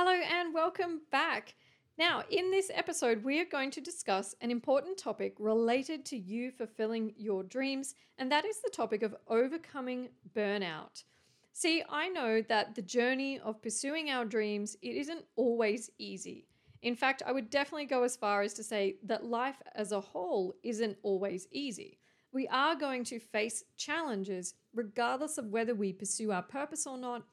Hello and welcome back. Now, in this episode, we are going to discuss an important topic related to you fulfilling your dreams, and that is the topic of overcoming burnout. See, I know that the journey of pursuing our dreams, it isn't always easy. In fact, I would definitely go as far as to say that life as a whole isn't always easy. We are going to face challenges regardless of whether we pursue our purpose or not.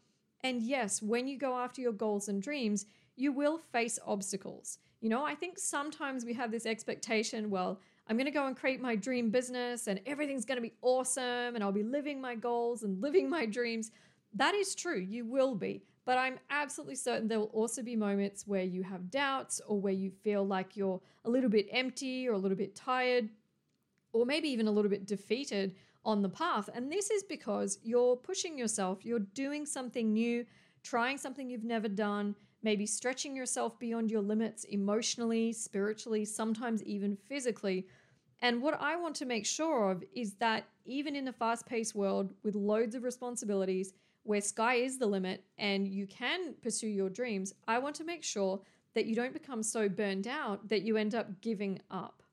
And yes, when you go after your goals and dreams, you will face obstacles. You know, I think sometimes we have this expectation, well, I'm going to go and create my dream business and everything's going to be awesome and I'll be living my goals and living my dreams. That is true, you will be. But I'm absolutely certain there will also be moments where you have doubts or where you feel like you're a little bit empty or a little bit tired or maybe even a little bit defeated on the path. And this is because you're pushing yourself, you're doing something new, trying something you've never done, maybe stretching yourself beyond your limits emotionally, spiritually, sometimes even physically. And what I want to make sure of is that even in a fast paced world with loads of responsibilities, where sky is the limit and you can pursue your dreams, I want to make sure that you don't become so burned out that you end up giving up.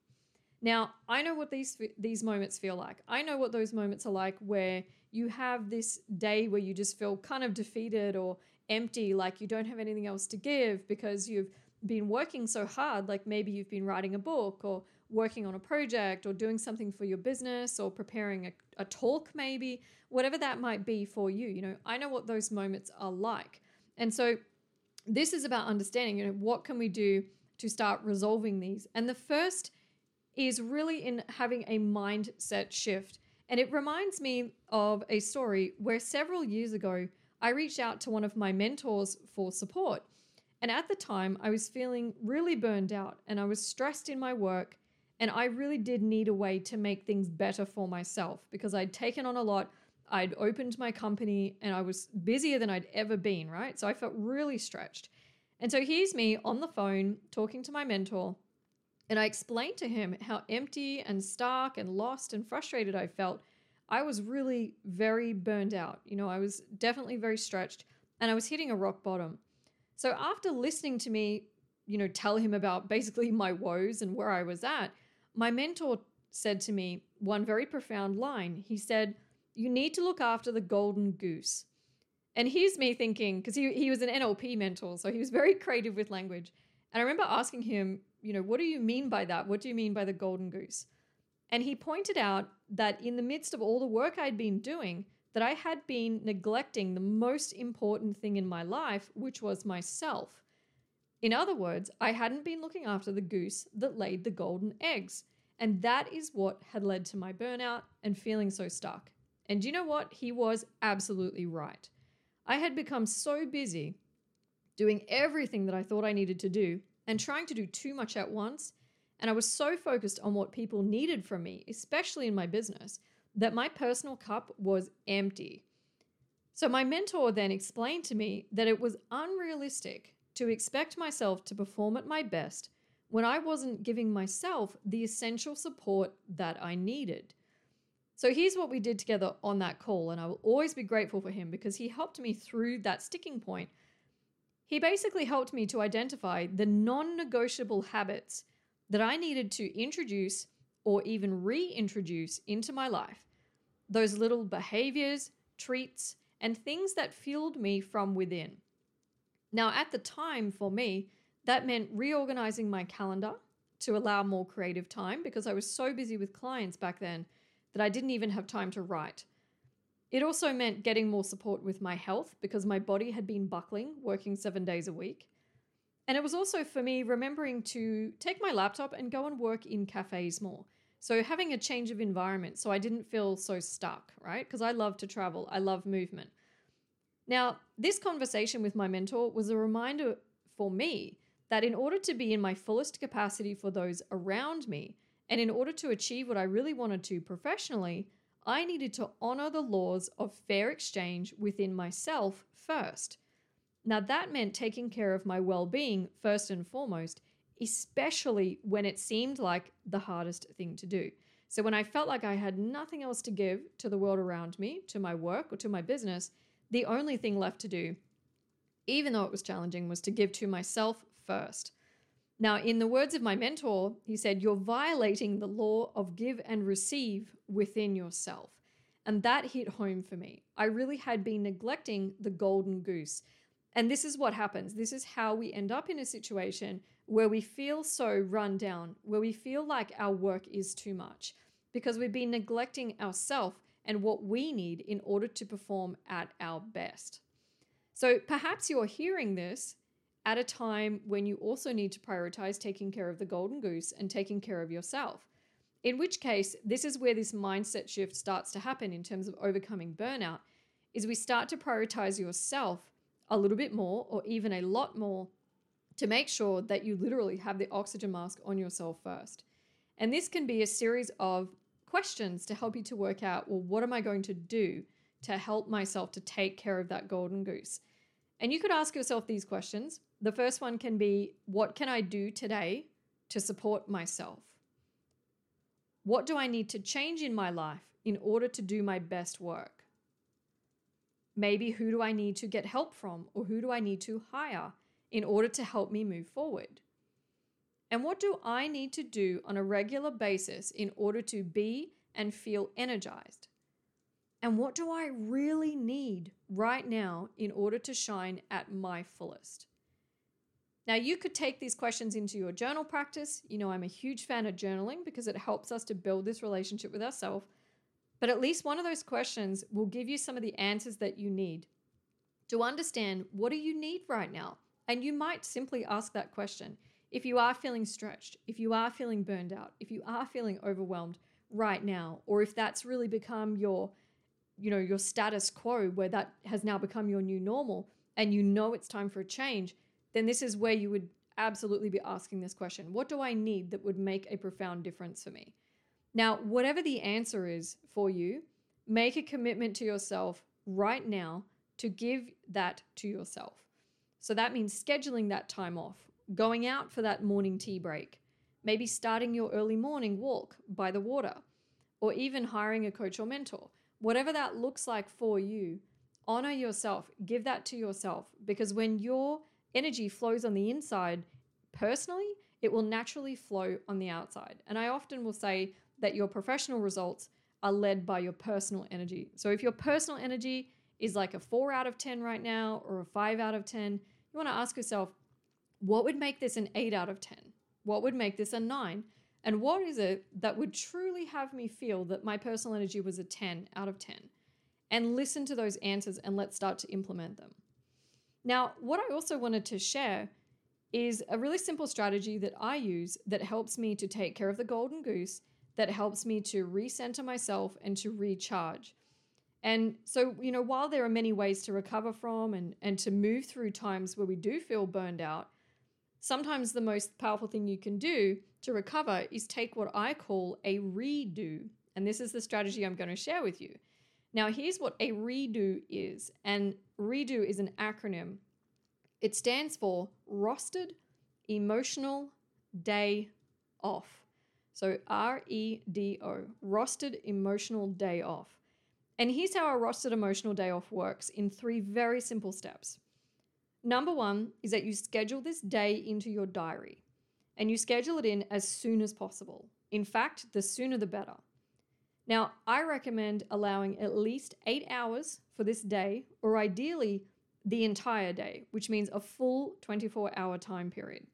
Now, I know what these these moments feel like. I know what those moments are like where you have this day where you just feel kind of defeated or empty, like you don't have anything else to give because you've been working so hard, like maybe you've been writing a book or working on a project or doing something for your business or preparing a, a talk, maybe, whatever that might be for you. You know, I know what those moments are like. And so this is about understanding, you know, what can we do to start resolving these? And the first is really in having a mindset shift. And it reminds me of a story where several years ago, I reached out to one of my mentors for support. And at the time, I was feeling really burned out and I was stressed in my work and I really did need a way to make things better for myself because I'd taken on a lot. I'd opened my company and I was busier than I'd ever been, right? So I felt really stretched. And so here's me on the phone talking to my mentor. And I explained to him how empty and stark and lost and frustrated I felt. I was really very burned out. You know, I was definitely very stretched and I was hitting a rock bottom. So after listening to me, you know, tell him about basically my woes and where I was at, my mentor said to me one very profound line. He said, You need to look after the golden goose. And here's me thinking, because he, he was an NLP mentor, so he was very creative with language. And I remember asking him, you know, what do you mean by that? What do you mean by the golden goose? And he pointed out that in the midst of all the work I'd been doing, that I had been neglecting the most important thing in my life, which was myself. In other words, I hadn't been looking after the goose that laid the golden eggs. And that is what had led to my burnout and feeling so stuck. And you know what? He was absolutely right. I had become so busy doing everything that I thought I needed to do and trying to do too much at once. And I was so focused on what people needed from me, especially in my business, that my personal cup was empty. So my mentor then explained to me that it was unrealistic to expect myself to perform at my best when I wasn't giving myself the essential support that I needed. So here's what we did together on that call, and I will always be grateful for him because he helped me through that sticking point. He basically helped me to identify the non negotiable habits that I needed to introduce or even reintroduce into my life. Those little behaviors, treats, and things that fueled me from within. Now, at the time for me, that meant reorganizing my calendar to allow more creative time because I was so busy with clients back then that I didn't even have time to write. It also meant getting more support with my health because my body had been buckling, working seven days a week. And it was also for me remembering to take my laptop and go and work in cafes more. So having a change of environment so I didn't feel so stuck, right? Because I love to travel, I love movement. Now, this conversation with my mentor was a reminder for me that in order to be in my fullest capacity for those around me, and in order to achieve what I really wanted to professionally, I needed to honor the laws of fair exchange within myself first. Now, that meant taking care of my well being first and foremost, especially when it seemed like the hardest thing to do. So, when I felt like I had nothing else to give to the world around me, to my work, or to my business, the only thing left to do even though it was challenging, was to give to myself first. Now, in the words of my mentor, he said, You're violating the law of give and receive within yourself. And that hit home for me. I really had been neglecting the golden goose. And this is what happens. This is how we end up in a situation where we feel so run down, where we feel like our work is too much, because we've been neglecting ourselves and what we need in order to perform at our best. So perhaps you're hearing this at a time when you also need to prioritize taking care of the golden goose and taking care of yourself. In which case, this is where this mindset shift starts to happen in terms of overcoming burnout is we start to prioritize yourself a little bit more or even a lot more to make sure that you literally have the oxygen mask on yourself first. And this can be a series of questions to help you to work out well, what am I going to do to help myself to take care of that golden goose? And you could ask yourself these questions. The first one can be What can I do today to support myself? What do I need to change in my life in order to do my best work? Maybe who do I need to get help from or who do I need to hire in order to help me move forward? And what do I need to do on a regular basis in order to be and feel energized? And what do I really need right now in order to shine at my fullest? Now, you could take these questions into your journal practice. You know, I'm a huge fan of journaling because it helps us to build this relationship with ourselves. But at least one of those questions will give you some of the answers that you need to understand what do you need right now? And you might simply ask that question if you are feeling stretched, if you are feeling burned out, if you are feeling overwhelmed right now, or if that's really become your, you know, your status quo where that has now become your new normal and you know it's time for a change, then this is where you would absolutely be asking this question. What do I need that would make a profound difference for me? Now, whatever the answer is for you, make a commitment to yourself right now to give that to yourself. So that means scheduling that time off, going out for that morning tea break, maybe starting your early morning walk by the water, or even hiring a coach or mentor. Whatever that looks like for you, honor yourself, give that to yourself, because when your energy flows on the inside personally, it will naturally flow on the outside. And I often will say that your professional results are led by your personal energy. So if your personal energy is like a four out of 10 right now or a five out of 10, you want to ask yourself, what would make this an 8 out of 10? What would make this a 9? And what is it that would truly have me feel that my personal energy was a 10 out of 10? And listen to those answers and let's start to implement them. Now, what I also wanted to share is a really simple strategy that I use that helps me to take care of the golden goose, that helps me to recenter myself and to recharge. And so, you know, while there are many ways to recover from and, and to move through times where we do feel burned out, Sometimes the most powerful thing you can do to recover is take what I call a redo. And this is the strategy I'm going to share with you. Now, here's what a redo is. And redo is an acronym. It stands for Rostered Emotional Day Off. So R E D O, Rostered Emotional Day Off. And here's how a rostered emotional day off works in three very simple steps. Number one is that you schedule this day into your diary and you schedule it in as soon as possible. In fact, the sooner the better. Now, I recommend allowing at least eight hours for this day, or ideally the entire day, which means a full 24 hour time period.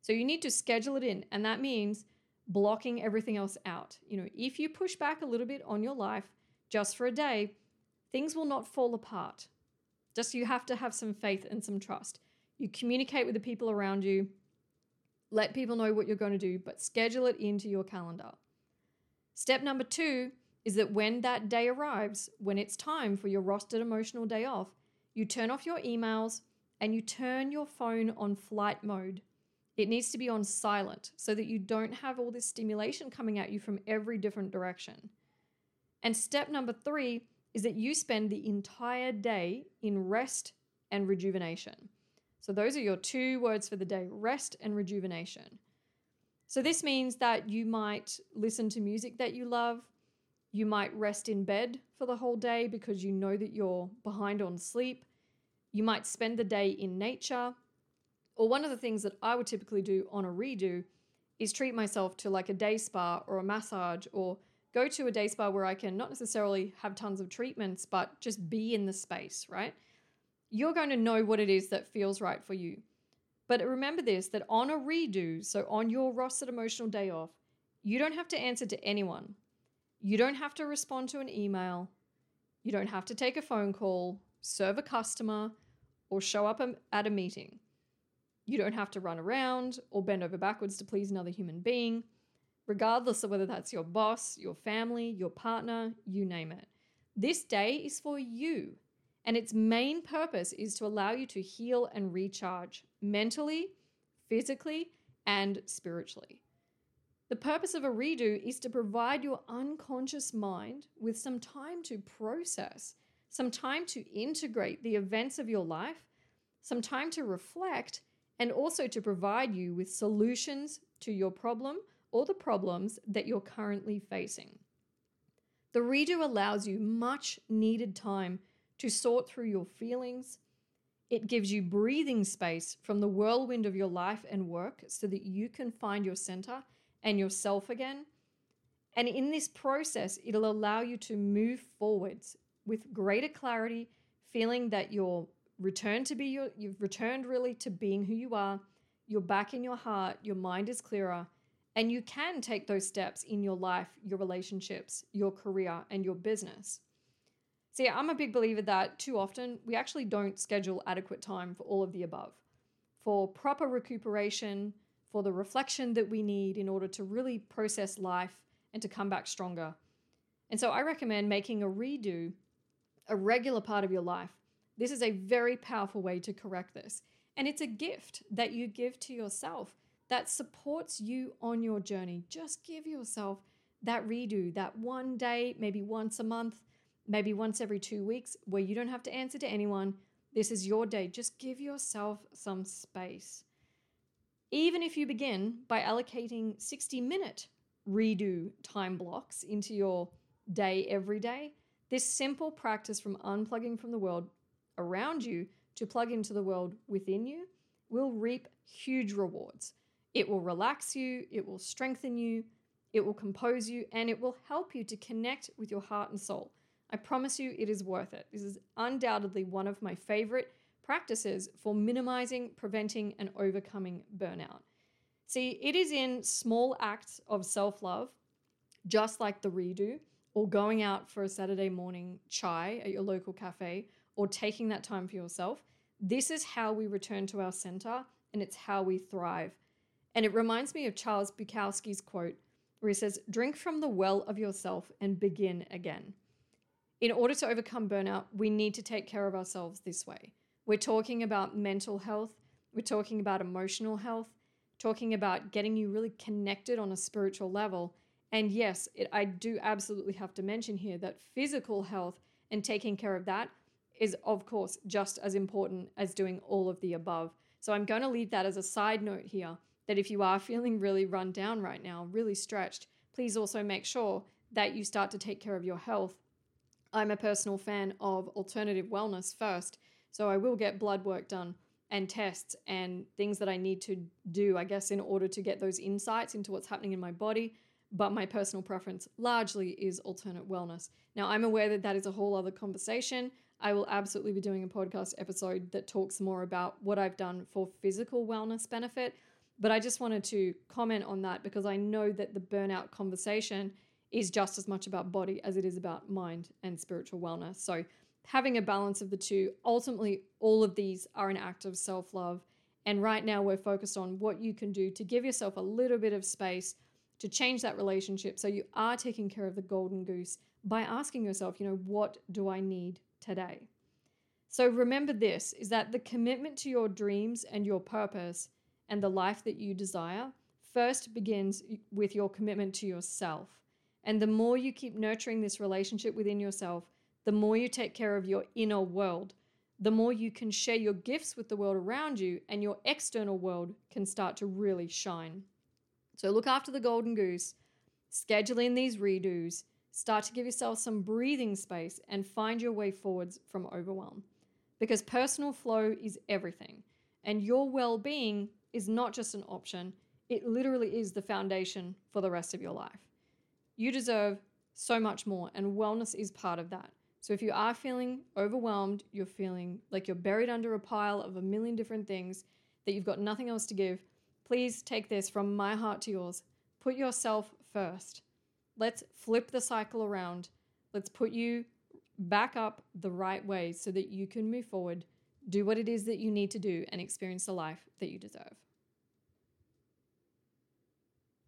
So you need to schedule it in, and that means blocking everything else out. You know, if you push back a little bit on your life just for a day, things will not fall apart. Just you have to have some faith and some trust. You communicate with the people around you, let people know what you're going to do, but schedule it into your calendar. Step number two is that when that day arrives, when it's time for your rostered emotional day off, you turn off your emails and you turn your phone on flight mode. It needs to be on silent so that you don't have all this stimulation coming at you from every different direction. And step number three is that you spend the entire day in rest and rejuvenation. So, those are your two words for the day rest and rejuvenation. So, this means that you might listen to music that you love. You might rest in bed for the whole day because you know that you're behind on sleep. You might spend the day in nature. Or one of the things that I would typically do on a redo is treat myself to like a day spa or a massage or go to a day spa where I can not necessarily have tons of treatments, but just be in the space, right? You're going to know what it is that feels right for you. But remember this that on a redo, so on your rostered emotional day off, you don't have to answer to anyone. You don't have to respond to an email. You don't have to take a phone call, serve a customer, or show up at a meeting. You don't have to run around or bend over backwards to please another human being, regardless of whether that's your boss, your family, your partner, you name it. This day is for you, and its main purpose is to allow you to heal and recharge mentally, physically, and spiritually. The purpose of a redo is to provide your unconscious mind with some time to process, some time to integrate the events of your life, some time to reflect, and also to provide you with solutions to your problem or the problems that you're currently facing. The redo allows you much needed time to sort through your feelings. It gives you breathing space from the whirlwind of your life and work so that you can find your center and yourself again. And in this process, it'll allow you to move forwards with greater clarity, feeling that you're returned to be your, you've returned really to being who you are. You're back in your heart, your mind is clearer, and you can take those steps in your life, your relationships, your career, and your business. See, I'm a big believer that too often we actually don't schedule adequate time for all of the above. For proper recuperation, for the reflection that we need in order to really process life and to come back stronger. And so I recommend making a redo a regular part of your life this is a very powerful way to correct this. And it's a gift that you give to yourself that supports you on your journey. Just give yourself that redo, that one day, maybe once a month, maybe once every two weeks, where you don't have to answer to anyone. This is your day. Just give yourself some space. Even if you begin by allocating 60 minute redo time blocks into your day every day, this simple practice from unplugging from the world around you to plug into the world within you will reap huge rewards. It will relax you, it will strengthen you, it will compose you, and it will help you to connect with your heart and soul. I promise you, it is worth it. This is undoubtedly one of my favorite practices for minimizing, preventing, and overcoming burnout. See, it is in small acts of self love, just like the redo, or going out for a Saturday morning chai at your local cafe, or taking that time for yourself, this is how we return to our center and it's how we thrive. And it reminds me of Charles Bukowski's quote, where he says, Drink from the well of yourself and begin again. In order to overcome burnout, we need to take care of ourselves this way. We're talking about mental health, we're talking about emotional health, talking about getting you really connected on a spiritual level. And yes, it, I do absolutely have to mention here that physical health and taking care of that is, of course, just as important as doing all of the above. So I'm going to leave that as a side note here that if you are feeling really run down right now, really stretched, please also make sure that you start to take care of your health. I'm a personal fan of alternative wellness first, so I will get blood work done and tests and things that I need to do, I guess, in order to get those insights into what's happening in my body. But my personal preference largely is alternate wellness. Now, I'm aware that that is a whole other conversation. I will absolutely be doing a podcast episode that talks more about what I've done for physical wellness benefit. But I just wanted to comment on that because I know that the burnout conversation is just as much about body as it is about mind and spiritual wellness. So, having a balance of the two, ultimately, all of these are an act of self love. And right now, we're focused on what you can do to give yourself a little bit of space to change that relationship so you are taking care of the golden goose by asking yourself, you know, what do I need today. So remember this is that the commitment to your dreams and your purpose and the life that you desire first begins with your commitment to yourself. And the more you keep nurturing this relationship within yourself, the more you take care of your inner world, the more you can share your gifts with the world around you, and your external world can start to really shine. So look after the golden goose, schedule in these redos, Start to give yourself some breathing space and find your way forwards from overwhelm. because personal flow is everything. And your well being is not just an option, it literally is the foundation for the rest of your life. You deserve so much more, and wellness is part of that. So if you are feeling overwhelmed, you're feeling like you're buried under a pile of a million different things, that you've got nothing else to give, please take this from my heart to yours. Put yourself first. Let's flip the cycle around. Let's put you back up the right way so that you can move forward, do what it is that you need to do, and experience the life that you deserve.